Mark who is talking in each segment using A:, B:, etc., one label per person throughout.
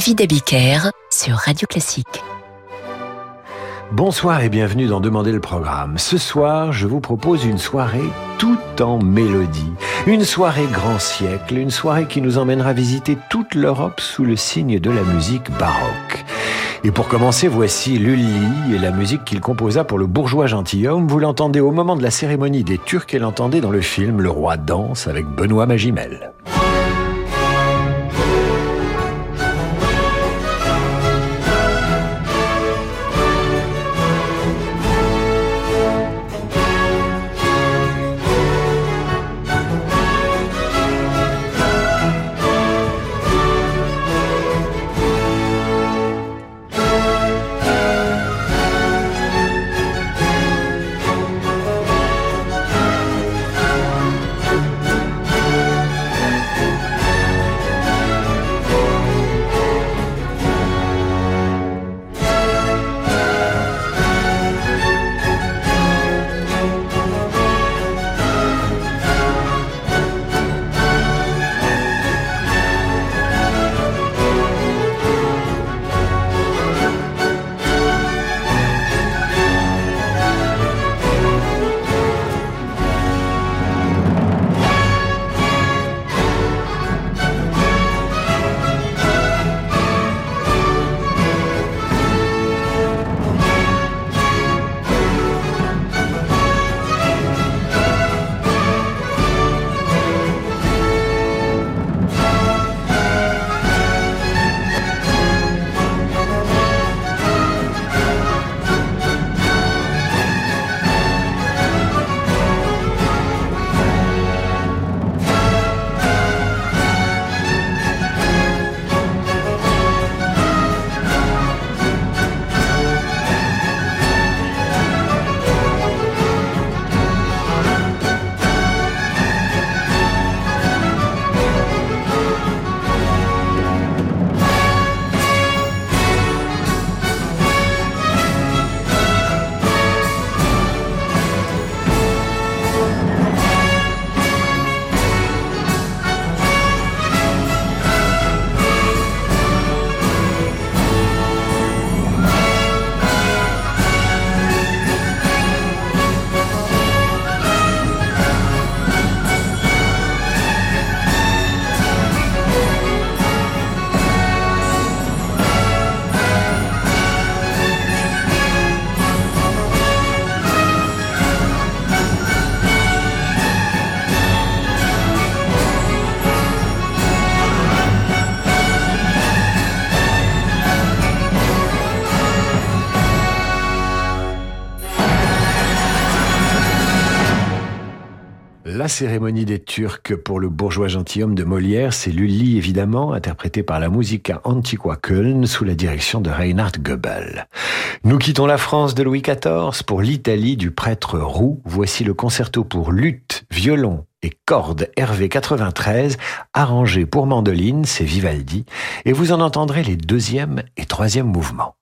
A: David Abiker sur Radio Classique.
B: Bonsoir et bienvenue dans Demander le programme. Ce soir, je vous propose une soirée tout en mélodie. Une soirée grand siècle, une soirée qui nous emmènera visiter toute l'Europe sous le signe de la musique baroque. Et pour commencer, voici Lully et la musique qu'il composa pour le bourgeois gentilhomme. Vous l'entendez au moment de la cérémonie des Turcs et l'entendez dans le film Le Roi danse avec Benoît Magimel. Cérémonie des Turcs pour le bourgeois gentilhomme de Molière, c'est Lully évidemment, interprété par la Musica Antiqua Köln sous la direction de Reinhard Goebel. Nous quittons la France de Louis XIV pour l'Italie du prêtre Roux. Voici le concerto pour lutte, violon et cordes Hervé 93, arrangé pour mandoline, c'est Vivaldi, et vous en entendrez les deuxième et troisième mouvements.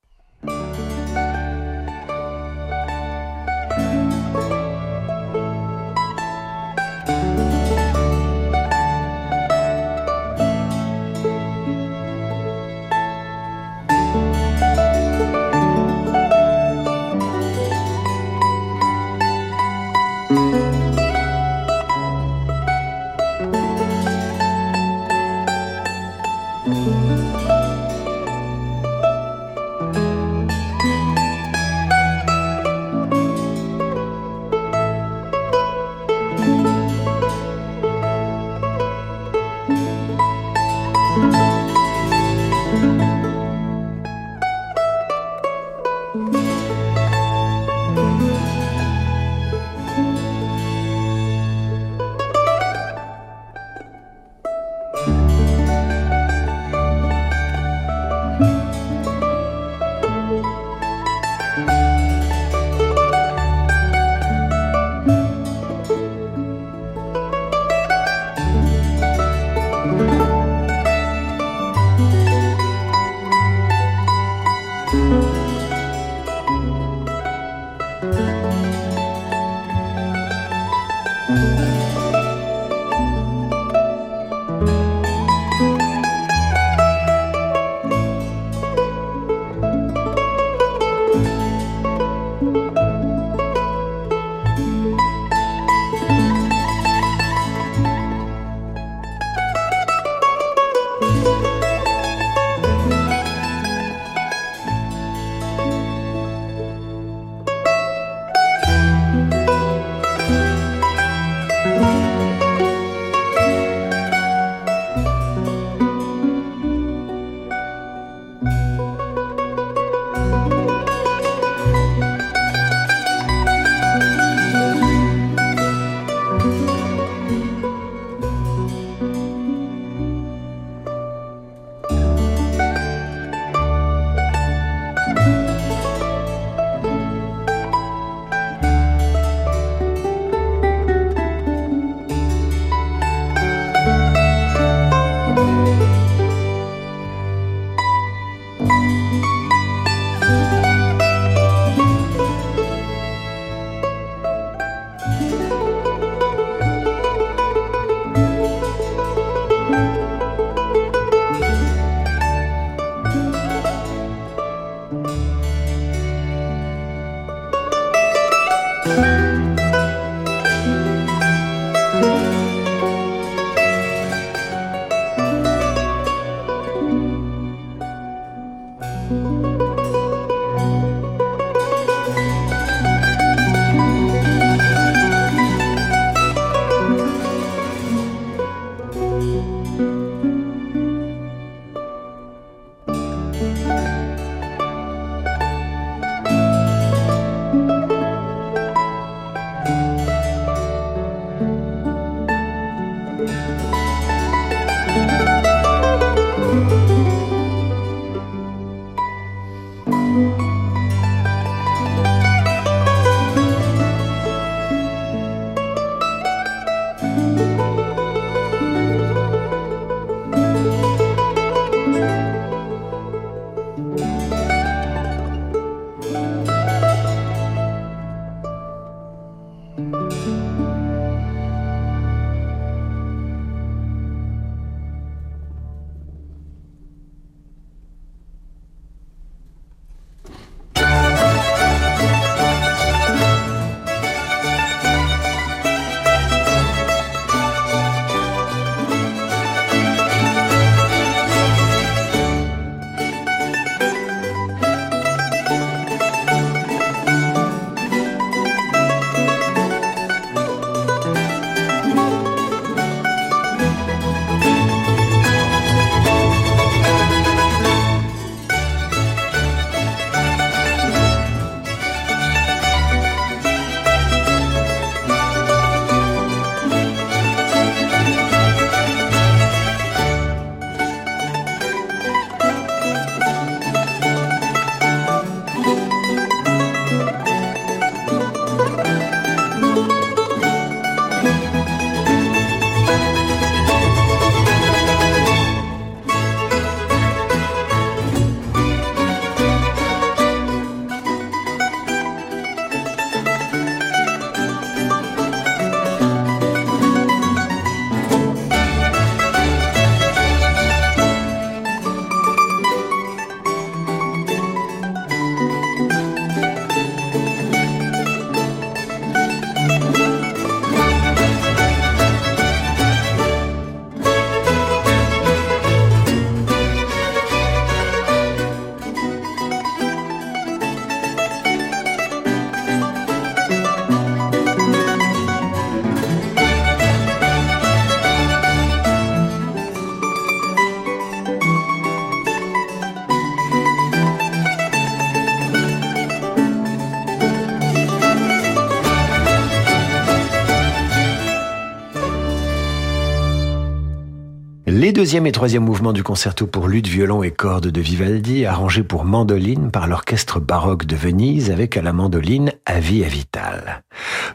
B: Deuxième et troisième mouvements du concerto pour lutte, violon et cordes de Vivaldi, arrangés pour mandoline par l'orchestre baroque de Venise avec à la mandoline Avi Avital.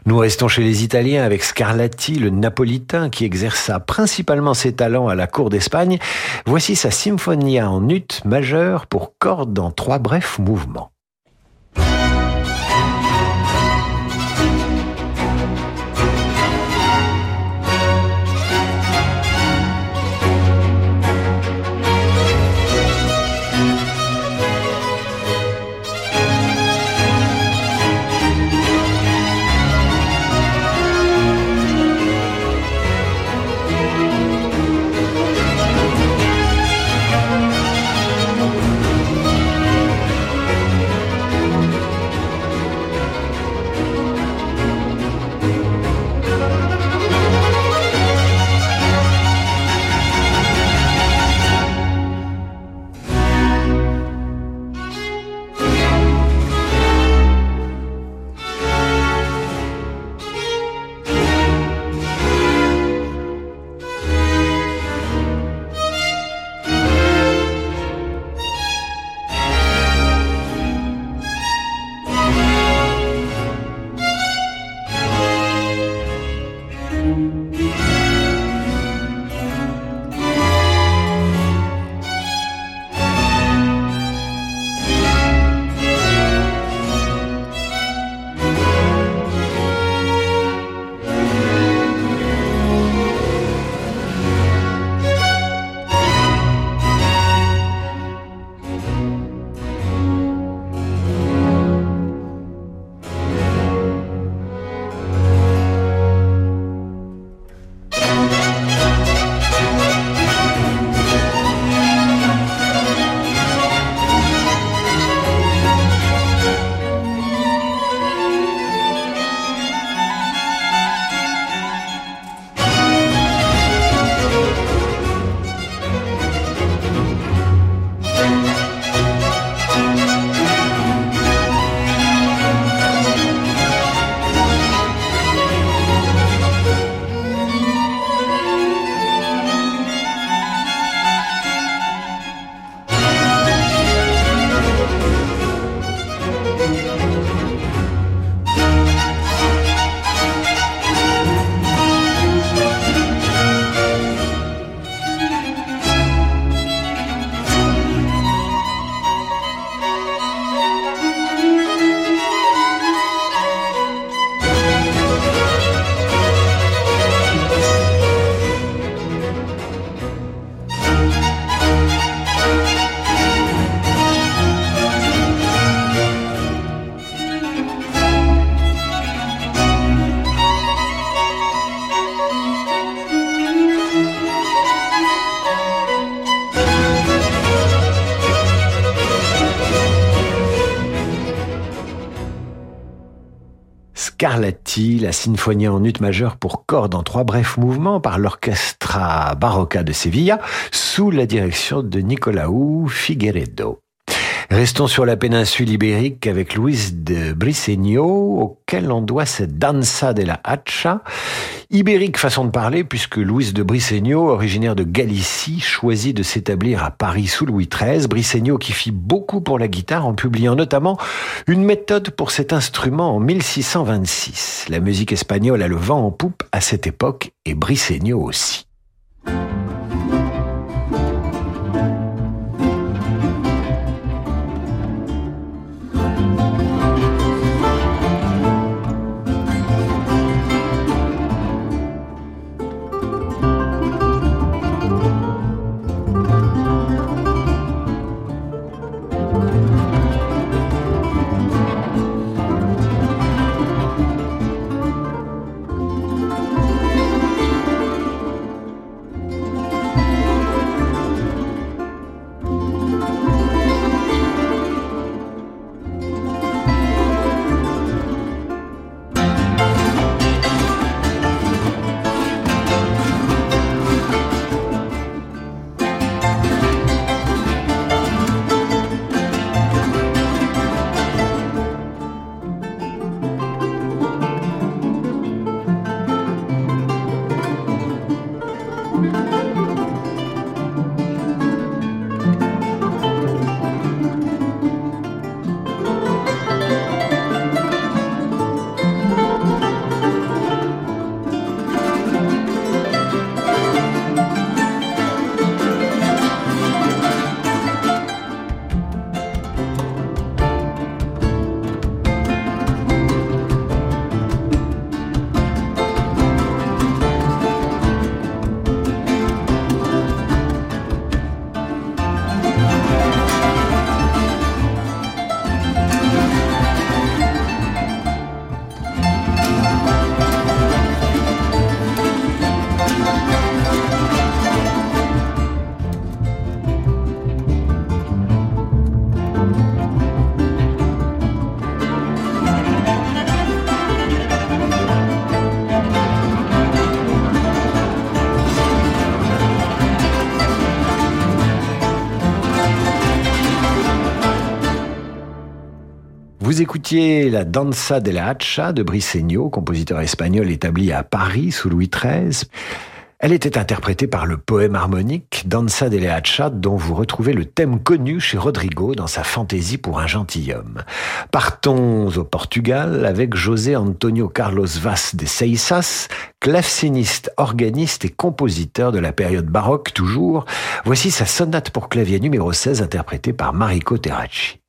B: Nous restons chez les Italiens avec Scarlatti, le napolitain qui exerça principalement ses talents à la cour d'Espagne. Voici sa symphonia en ut majeure pour cordes dans trois brefs mouvements. Scarlatti, la symphonie en ut majeure pour cordes en trois brefs mouvements par l'Orchestra Barocca de Sevilla sous la direction de Nicolaou Figueredo. Restons sur la péninsule ibérique avec Luis de Briceño, auquel on doit cette danza de la hacha. Ibérique façon de parler, puisque Luis de Briceño, originaire de Galicie, choisit de s'établir à Paris sous Louis XIII. Briceño qui fit beaucoup pour la guitare en publiant notamment une méthode pour cet instrument en 1626. La musique espagnole a le vent en poupe à cette époque et Briceño aussi. Écoutiez la Danza la Hacha de Briceño, compositeur espagnol établi à Paris sous Louis XIII. Elle était interprétée par le poème harmonique Danza de Hacha, dont vous retrouvez le thème connu chez Rodrigo dans sa fantaisie pour un gentilhomme. Partons au Portugal avec José Antonio Carlos Vaz de Seixas, claveciniste, organiste et compositeur de la période baroque toujours. Voici sa sonate pour clavier numéro 16 interprétée par Mariko Terracci.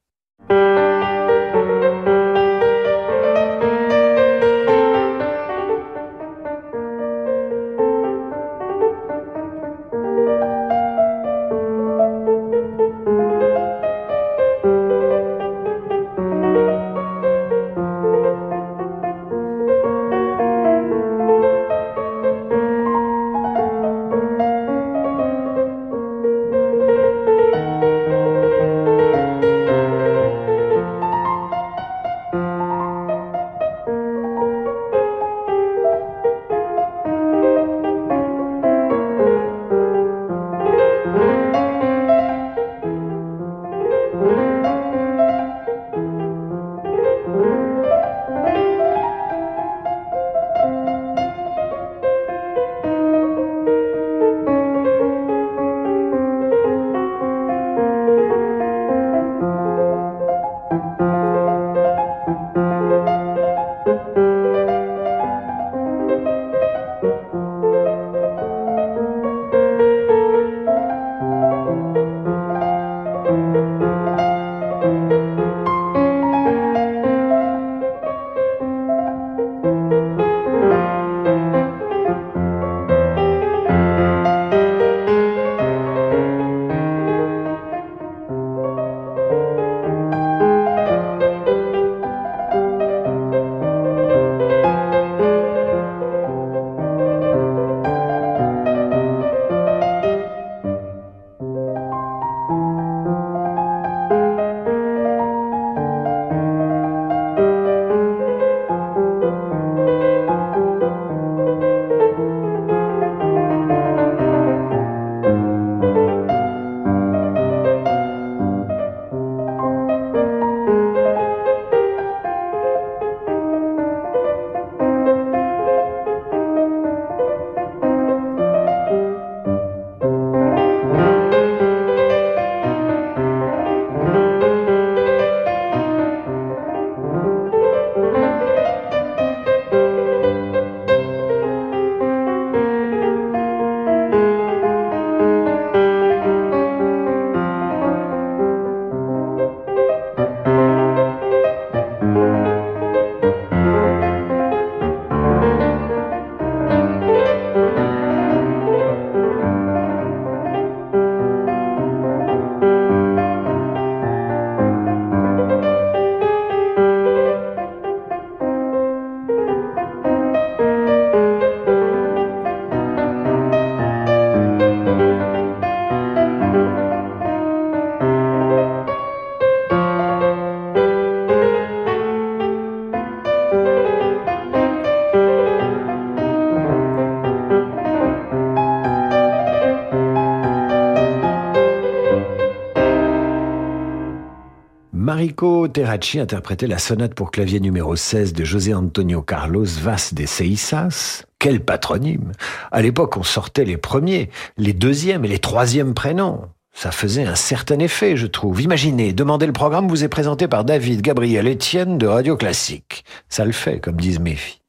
B: Mariko Terracci interprétait la sonate pour clavier numéro 16 de José Antonio Carlos Vaz de Seisas. Quel patronyme À l'époque, on sortait les premiers, les deuxièmes et les troisièmes prénoms. Ça faisait un certain effet, je trouve. Imaginez, Demandez le programme vous est présenté par David Gabriel Etienne de Radio Classique. Ça le fait, comme disent mes filles.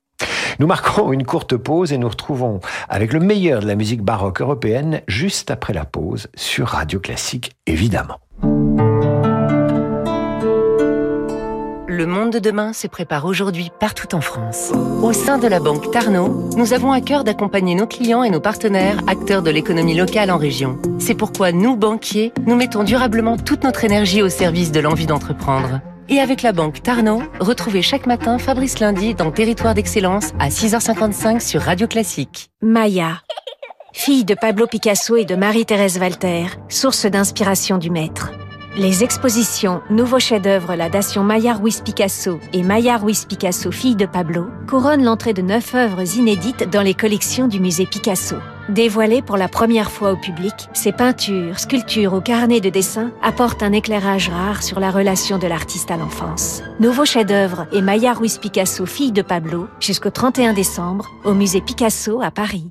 B: Nous marquons une courte pause et nous retrouvons avec le meilleur de la musique baroque européenne juste après la pause sur Radio Classique, évidemment.
A: Le monde de demain se prépare aujourd'hui partout en France. Au sein de la banque Tarno, nous avons à cœur d'accompagner nos clients et nos partenaires, acteurs de l'économie locale en région. C'est pourquoi nous, banquiers, nous mettons durablement toute notre énergie au service de l'envie d'entreprendre. Et avec la banque Tarno, retrouvez chaque matin Fabrice Lundi dans Territoire d'Excellence à 6h55 sur Radio Classique.
C: Maya, fille de Pablo Picasso et de Marie-Thérèse Walter, source d'inspiration du maître. Les expositions Nouveau chef-d'œuvre La Dation Maillard Ruiz Picasso et Maillard Ruiz Picasso, fille de Pablo, couronnent l'entrée de neuf œuvres inédites dans les collections du musée Picasso. Dévoilées pour la première fois au public, ces peintures, sculptures ou carnets de dessin apportent un éclairage rare sur la relation de l'artiste à l'enfance. Nouveau chef-d'œuvre et Maya Ruiz Picasso, fille de Pablo, jusqu'au 31 décembre au musée Picasso à Paris.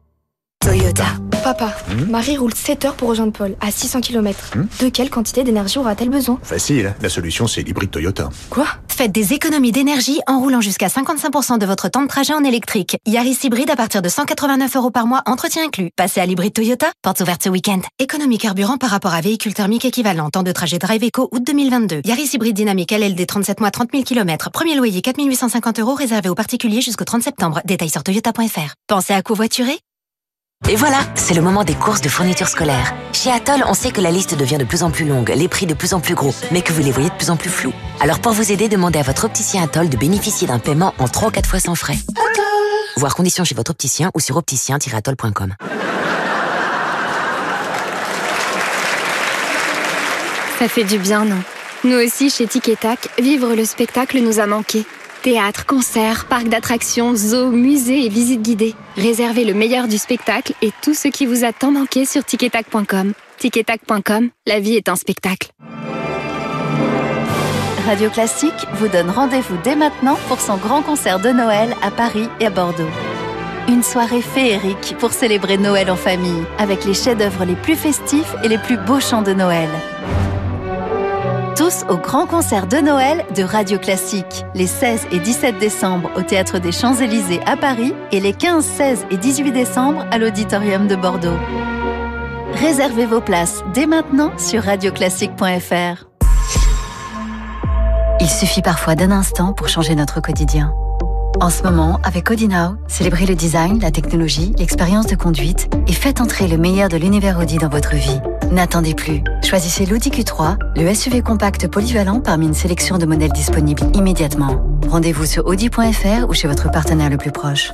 D: Toyota. Papa, Marie roule 7 heures pour rejoindre Paul, à 600 km. De quelle quantité d'énergie aura-t-elle besoin?
E: Facile, la solution c'est l'hybride Toyota.
D: Quoi?
F: Faites des économies d'énergie en roulant jusqu'à 55% de votre temps de trajet en électrique. Yaris hybride à partir de 189 euros par mois, entretien inclus. Passez à l'hybride Toyota, portes ouvertes ce week-end. Économie carburant par rapport à véhicule thermique équivalent. Temps de trajet Drive Eco, août 2022. Yaris hybride dynamique LLD 37 mois, 30 000 km. Premier loyer 4850 euros réservé aux particuliers jusqu'au 30 septembre. Détails sur toyota.fr. Pensez à covoiturer
G: et voilà, c'est le moment des courses de fournitures scolaires. Chez Atoll, on sait que la liste devient de plus en plus longue, les prix de plus en plus gros, mais que vous les voyez de plus en plus flous. Alors pour vous aider, demandez à votre opticien Atoll de bénéficier d'un paiement en 3 ou 4 fois sans frais. Voir conditions chez votre opticien ou sur opticien-atoll.com.
H: Ça fait du bien, non? Nous aussi, chez Tic Tac, vivre le spectacle nous a manqué. Théâtre, concerts, parcs d'attractions, zoos, musées et visites guidées. Réservez le meilleur du spectacle et tout ce qui vous a tant manqué sur ticketac.com. Ticketac.com, la vie est un spectacle.
I: Radio Classique vous donne rendez-vous dès maintenant pour son grand concert de Noël à Paris et à Bordeaux. Une soirée féerique pour célébrer Noël en famille, avec les chefs-d'œuvre les plus festifs et les plus beaux chants de Noël. Tous au grand concert de Noël de Radio Classique, les 16 et 17 décembre au Théâtre des Champs-Élysées à Paris et les 15, 16 et 18 décembre à l'Auditorium de Bordeaux. Réservez vos places dès maintenant sur radioclassique.fr.
J: Il suffit parfois d'un instant pour changer notre quotidien. En ce moment, avec Audi célébrez le design, la technologie, l'expérience de conduite et faites entrer le meilleur de l'univers Audi dans votre vie. N'attendez plus. Choisissez l'Audi Q3, le SUV compact polyvalent parmi une sélection de modèles disponibles immédiatement. Rendez-vous sur audi.fr ou chez votre partenaire le plus proche.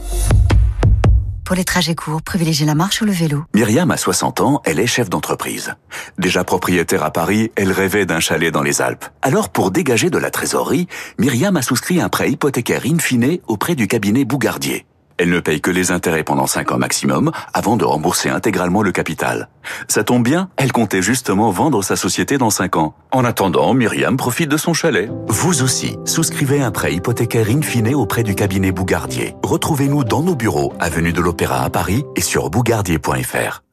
J: Pour les trajets courts, privilégiez la marche ou le vélo.
K: Myriam a 60 ans, elle est chef d'entreprise. Déjà propriétaire à Paris, elle rêvait d'un chalet dans les Alpes. Alors pour dégager de la trésorerie, Myriam a souscrit un prêt hypothécaire in fine auprès du cabinet Bougardier. Elle ne paye que les intérêts pendant 5 ans maximum avant de rembourser intégralement le capital. Ça tombe bien, elle comptait justement vendre sa société dans 5 ans. En attendant, Myriam profite de son chalet. Vous aussi, souscrivez un prêt hypothécaire in fine auprès du cabinet Bougardier. Retrouvez-nous dans nos bureaux, avenue de l'Opéra à Paris et sur bougardier.fr.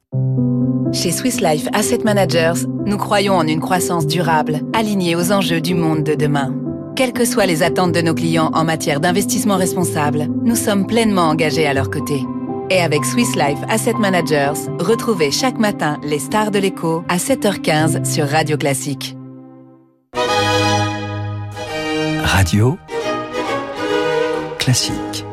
A: Chez Swiss Life Asset Managers, nous croyons en une croissance durable, alignée aux enjeux du monde de demain. Quelles que soient les attentes de nos clients en matière d'investissement responsable, nous sommes pleinement engagés à leur côté. Et avec Swiss Life Asset Managers, retrouvez chaque matin les stars de l'écho à 7h15 sur Radio Classique.
L: Radio Classique.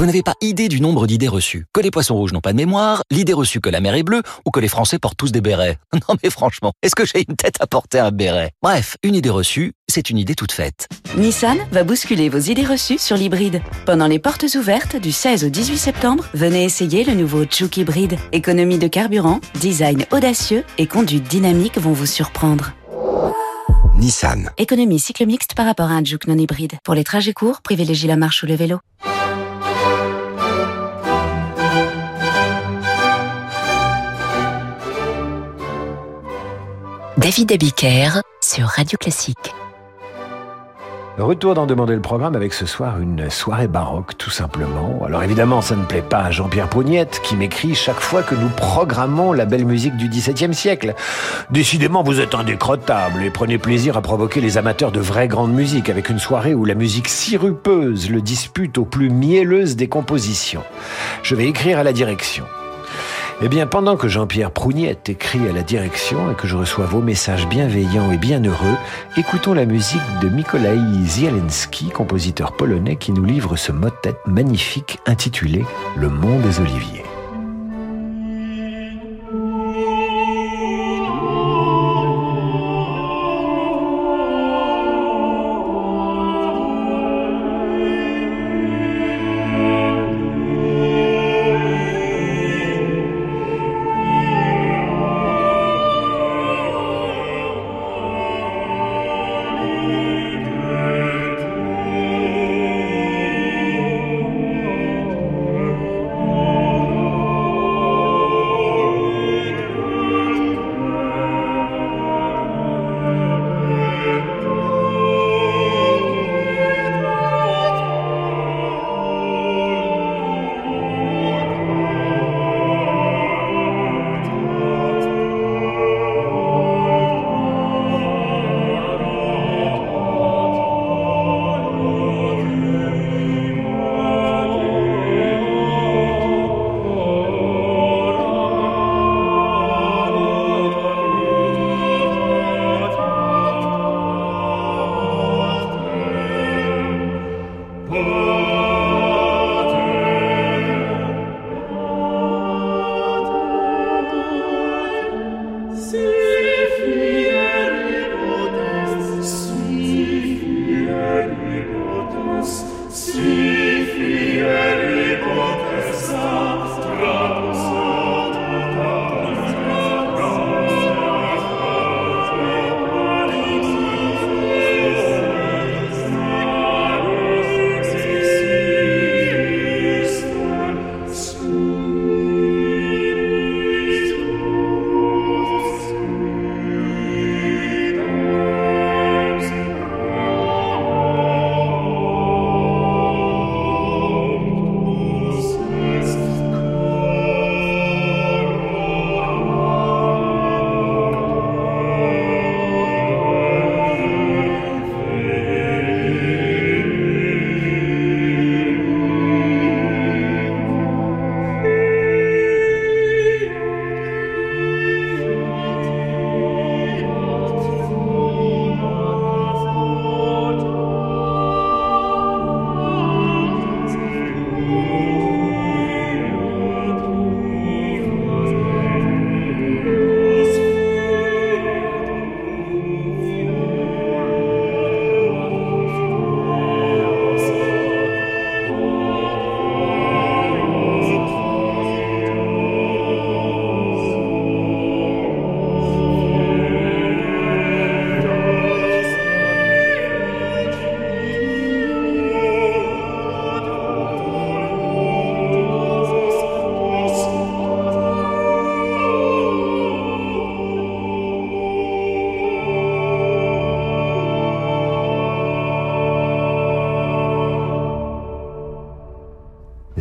L: Vous n'avez pas idée du nombre d'idées reçues. Que les poissons rouges n'ont pas de mémoire, l'idée reçue que la mer est bleue, ou que les Français portent tous des bérets. Non mais franchement, est-ce que j'ai une tête à porter un béret? Bref, une idée reçue, c'est une idée toute faite.
M: Nissan va bousculer vos idées reçues sur l'hybride. Pendant les portes ouvertes du 16 au 18 septembre, venez essayer le nouveau Juke hybride. Économie de carburant, design audacieux et conduite dynamique vont vous surprendre.
L: Nissan.
M: Économie cycle mixte par rapport à un Juke non hybride. Pour les trajets courts, privilégiez la marche ou le vélo.
G: David Abiker sur Radio Classique.
B: Retour d'en demander le programme avec ce soir une soirée baroque tout simplement. Alors évidemment ça ne plaît pas à Jean-Pierre Pougnette qui m'écrit chaque fois que nous programmons la belle musique du XVIIe siècle. Décidément vous êtes indécrottable et prenez plaisir à provoquer les amateurs de vraie grande musique avec une soirée où la musique sirupeuse le dispute aux plus mielleuses des compositions. Je vais écrire à la direction. Eh bien, pendant que Jean-Pierre Prougnette écrit à la direction et que je reçois vos messages bienveillants et bienheureux, écoutons la musique de Mikołaj Zielinski, compositeur polonais qui nous livre ce motet magnifique intitulé Le Mont des Oliviers.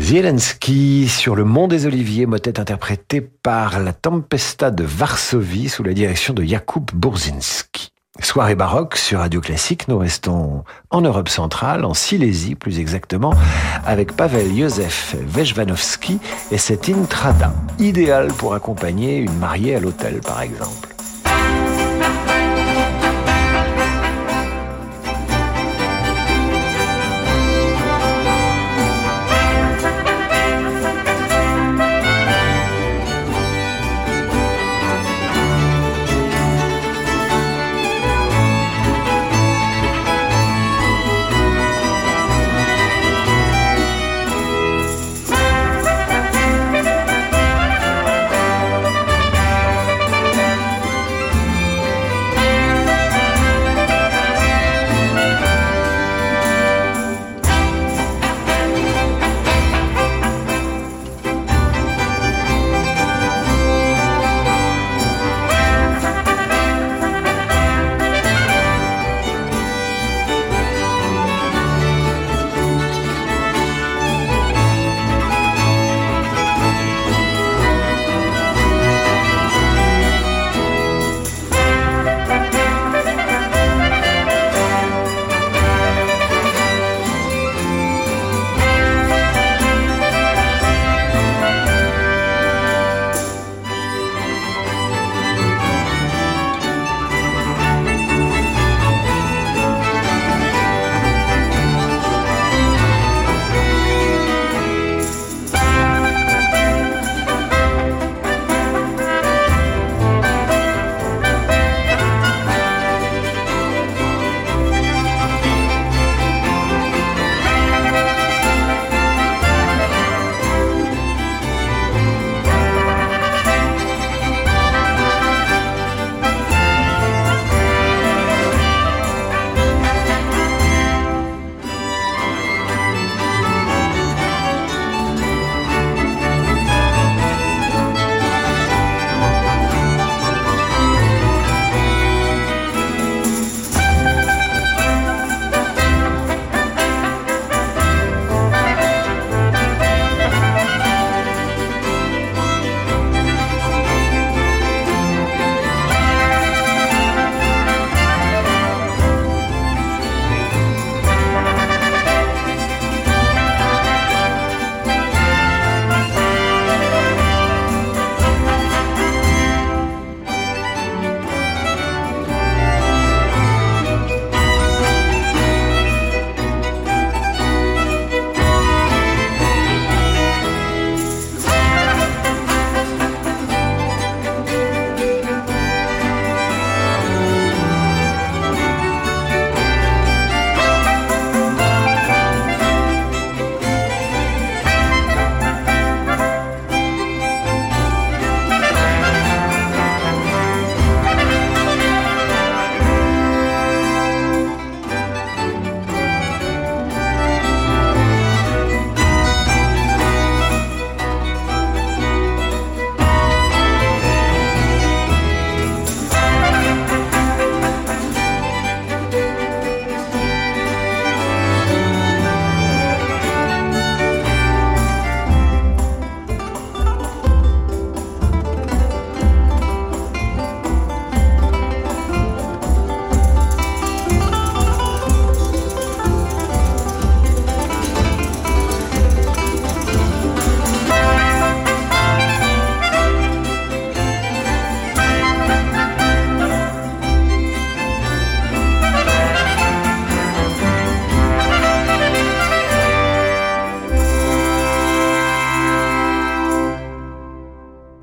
B: Zelensky sur le Mont des Oliviers, motet interprété par la Tempesta de Varsovie sous la direction de Jakub Burzinski. Soirée baroque sur Radio Classique, nous restons en Europe centrale, en Silésie plus exactement, avec Pavel Józef Vejvanovski et cette intrada, idéal pour accompagner une mariée à l'hôtel par exemple.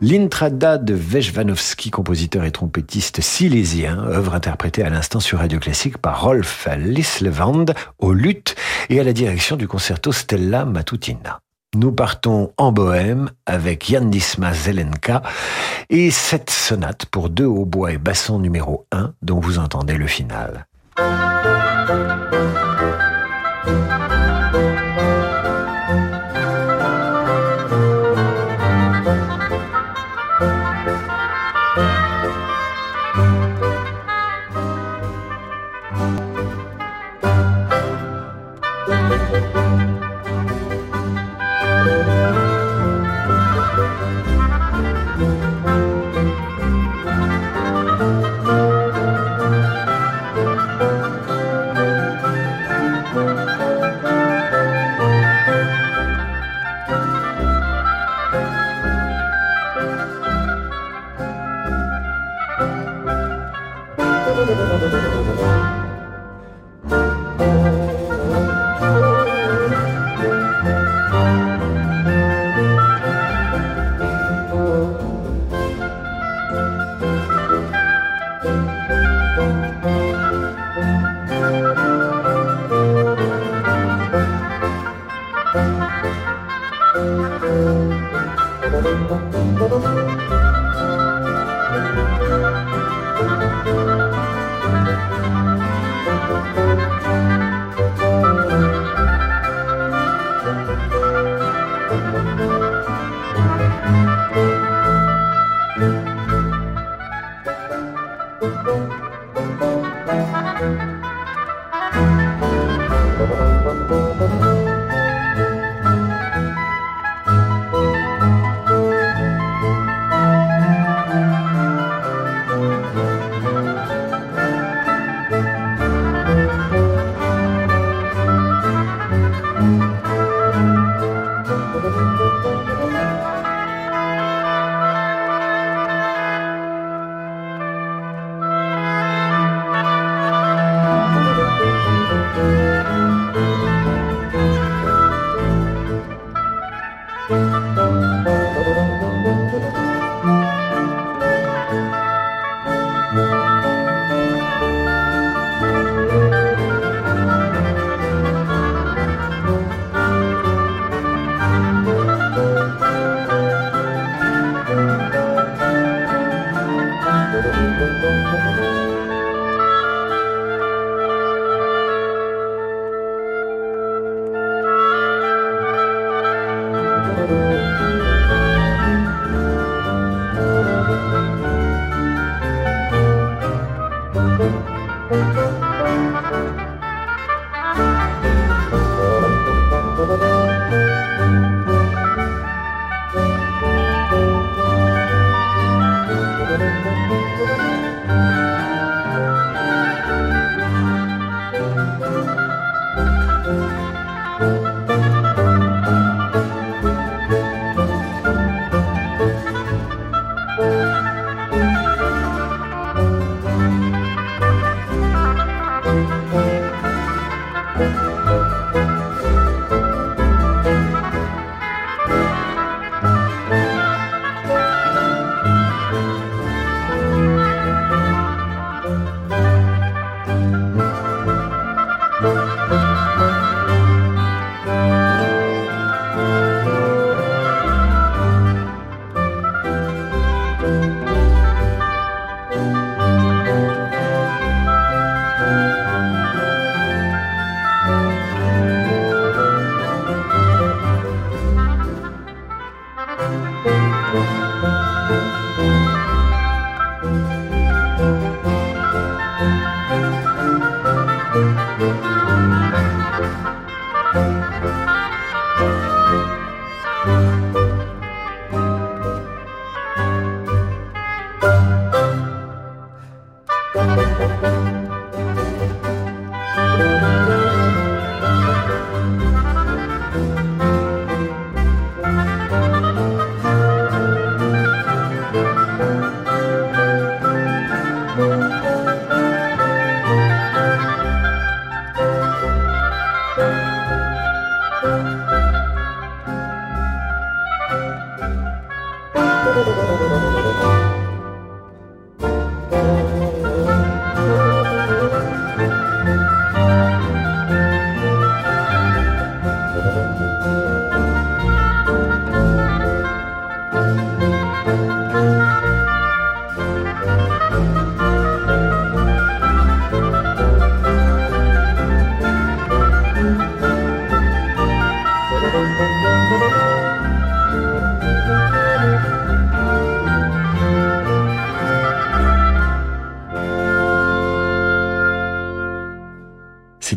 B: L'intrada de Vejvanovski, compositeur et trompettiste silésien, œuvre interprétée à l'instant sur Radio Classique par Rolf Lislevand au luth et à la direction du concerto Stella Matutina. Nous partons en Bohème avec Yandisma Zelenka et cette sonate pour deux hautbois et basson numéro 1 dont vous entendez le final.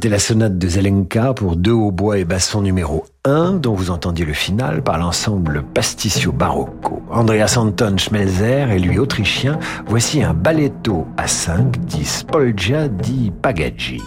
B: La sonate de Zelenka pour deux hautbois et basson numéro 1, dont vous entendiez le final par l'ensemble Pasticcio Barocco. Andreas Anton Schmelzer et lui autrichien, voici un balletto à 5 dit Spolgia di Pagaggi.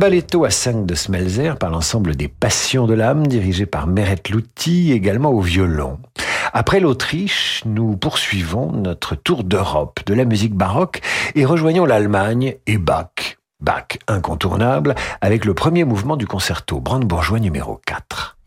B: Un balletto à cinq de Smelzer par l'ensemble des Passions de l'âme, dirigé par Meret Louty, également au violon. Après l'Autriche, nous poursuivons notre tour d'Europe de la musique baroque et rejoignons l'Allemagne et Bach. Bach incontournable avec le premier mouvement du concerto brandebourgeois numéro 4.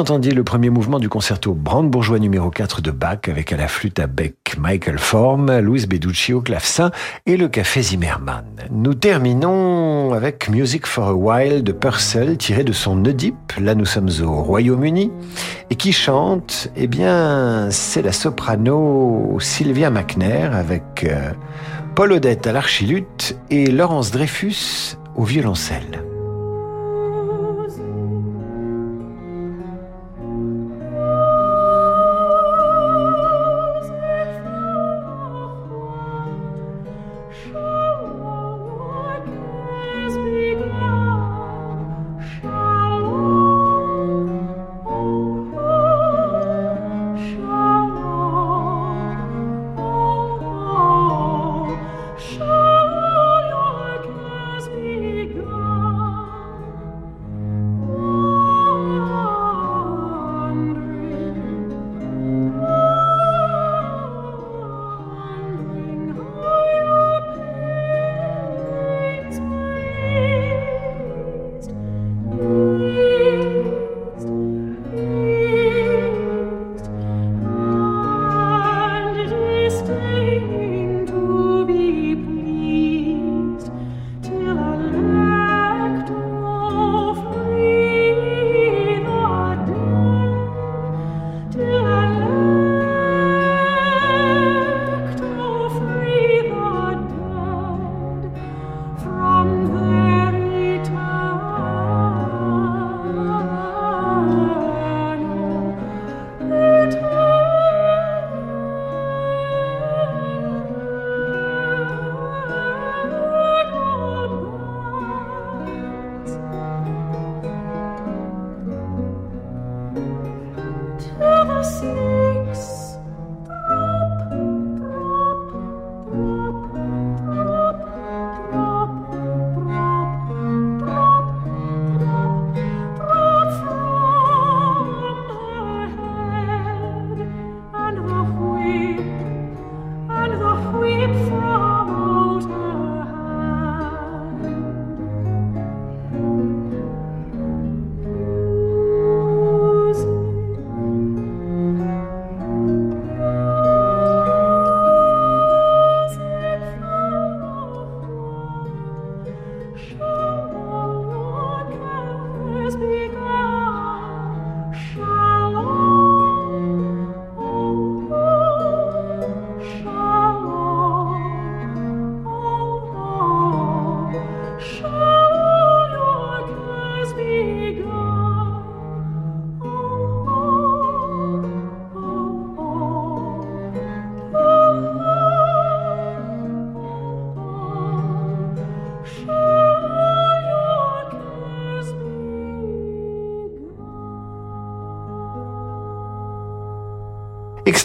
B: Entendiez le premier mouvement du concerto brandebourgeois numéro 4 de Bach avec à la flûte à bec Michael Form, Louis Beducci au clavecin et le café Zimmermann. Nous terminons avec Music for a While de Purcell tiré de son Oedipe. Là nous sommes au Royaume-Uni et qui chante, eh bien c'est la soprano Sylvia McNair avec euh, Paul Odette à l'archiluth et Laurence Dreyfus au violoncelle.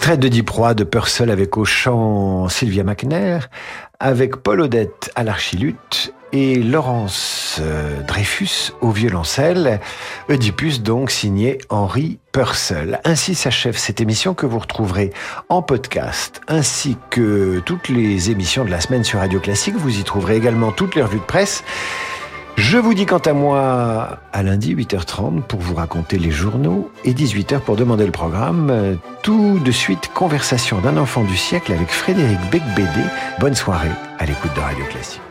B: Extrait de Diproie de Purcell avec au chant Sylvia McNair, avec Paul Odette à l'archiluth et Laurence euh, Dreyfus au violoncelle. Oedipus donc signé Henri Purcell. Ainsi s'achève cette émission que vous retrouverez en podcast ainsi que toutes les émissions de la semaine sur Radio Classique. Vous y trouverez également toutes les revues de presse. Je vous dis quant à moi à lundi 8h30 pour vous raconter les journaux et 18h pour demander le programme. Tout de suite, conversation d'un enfant du siècle avec Frédéric Becbédé. Bonne soirée à l'écoute de Radio Classique.